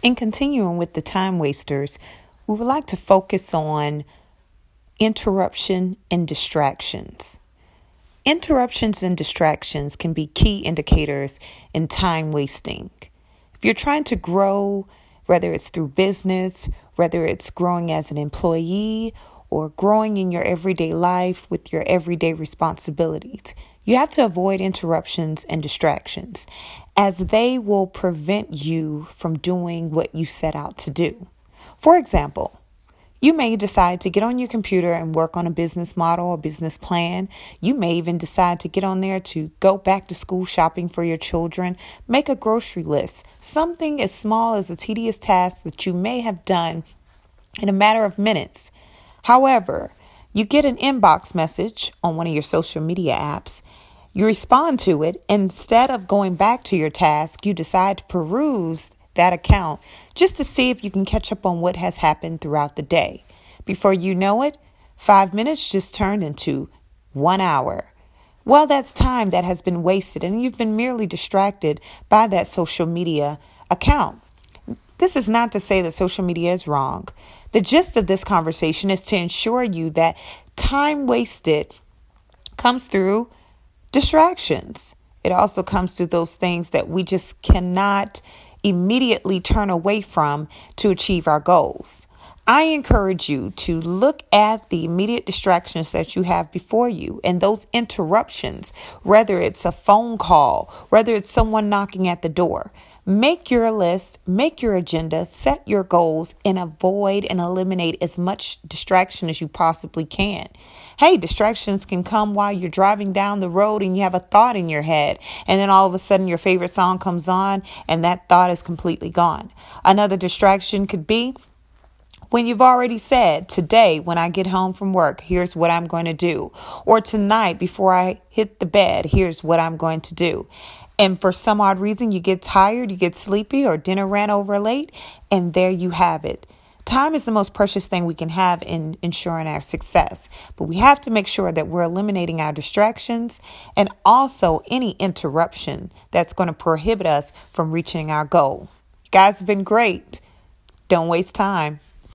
In continuing with the time wasters, we would like to focus on interruption and distractions. Interruptions and distractions can be key indicators in time wasting. If you're trying to grow, whether it's through business, whether it's growing as an employee, or growing in your everyday life with your everyday responsibilities, you have to avoid interruptions and distractions as they will prevent you from doing what you set out to do. For example, you may decide to get on your computer and work on a business model, or business plan. You may even decide to get on there to go back to school shopping for your children, make a grocery list, something as small as a tedious task that you may have done in a matter of minutes. However, you get an inbox message on one of your social media apps. You respond to it. Instead of going back to your task, you decide to peruse that account just to see if you can catch up on what has happened throughout the day. Before you know it, five minutes just turned into one hour. Well, that's time that has been wasted, and you've been merely distracted by that social media account. This is not to say that social media is wrong. The gist of this conversation is to ensure you that time wasted comes through distractions. It also comes through those things that we just cannot immediately turn away from to achieve our goals. I encourage you to look at the immediate distractions that you have before you and those interruptions, whether it's a phone call, whether it's someone knocking at the door. Make your list, make your agenda, set your goals, and avoid and eliminate as much distraction as you possibly can. Hey, distractions can come while you're driving down the road and you have a thought in your head, and then all of a sudden your favorite song comes on and that thought is completely gone. Another distraction could be when you've already said, today, when I get home from work, here's what I'm going to do. Or tonight, before I hit the bed, here's what I'm going to do and for some odd reason you get tired, you get sleepy, or dinner ran over late, and there you have it. Time is the most precious thing we can have in ensuring our success, but we have to make sure that we're eliminating our distractions and also any interruption that's going to prohibit us from reaching our goal. You guys have been great. Don't waste time.